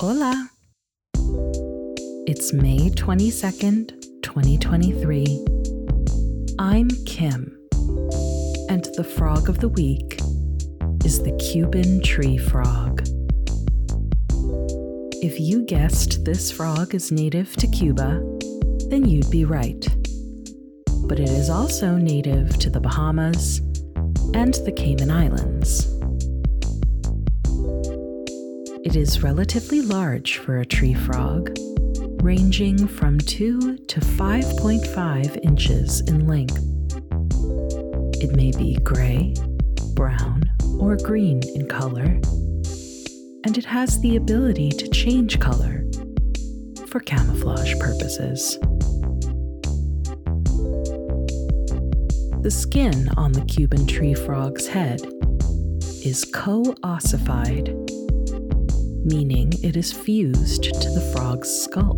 Hola! It's May 22nd, 2023. I'm Kim, and the frog of the week is the Cuban tree frog. If you guessed this frog is native to Cuba, then you'd be right. But it is also native to the Bahamas and the Cayman Islands. It is relatively large for a tree frog, ranging from 2 to 5.5 inches in length. It may be gray, brown, or green in color, and it has the ability to change color for camouflage purposes. The skin on the Cuban tree frog's head is coossified, meaning it is fused to the frog's skull.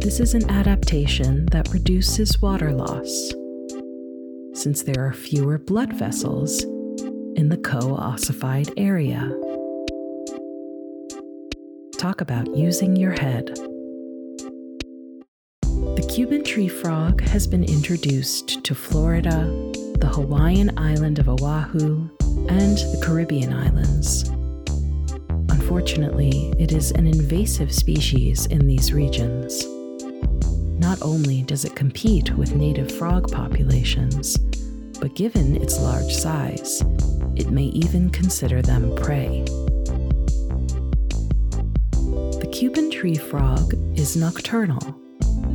This is an adaptation that reduces water loss, since there are fewer blood vessels in the coossified area. Talk about using your head. The Cuban tree frog has been introduced to Florida, the Hawaiian island of Oahu, and the Caribbean islands. Unfortunately, it is an invasive species in these regions. Not only does it compete with native frog populations, but given its large size, it may even consider them prey. The Cuban tree frog is nocturnal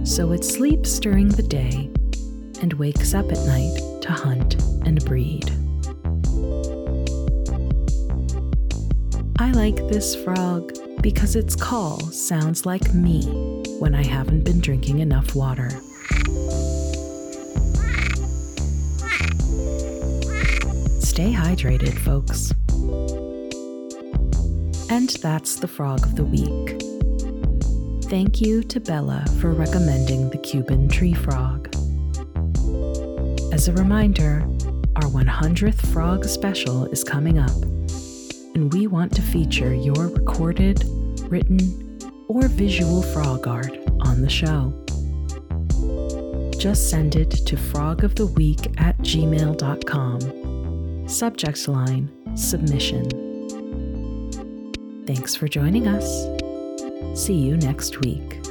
so it sleeps during the day and wakes up at night to hunt and breed. I like this frog because its call sounds like me when I haven't been drinking enough water. Stay hydrated, folks. And that's the frog of the week. Thank you to Bella for recommending the Cuban tree frog. As a reminder, our 100th Frog special is coming up, and we want to feature your recorded, written, or visual frog art on the show. Just send it to frogoftheweek at gmail.com. Subject line Submission. Thanks for joining us. See you next week.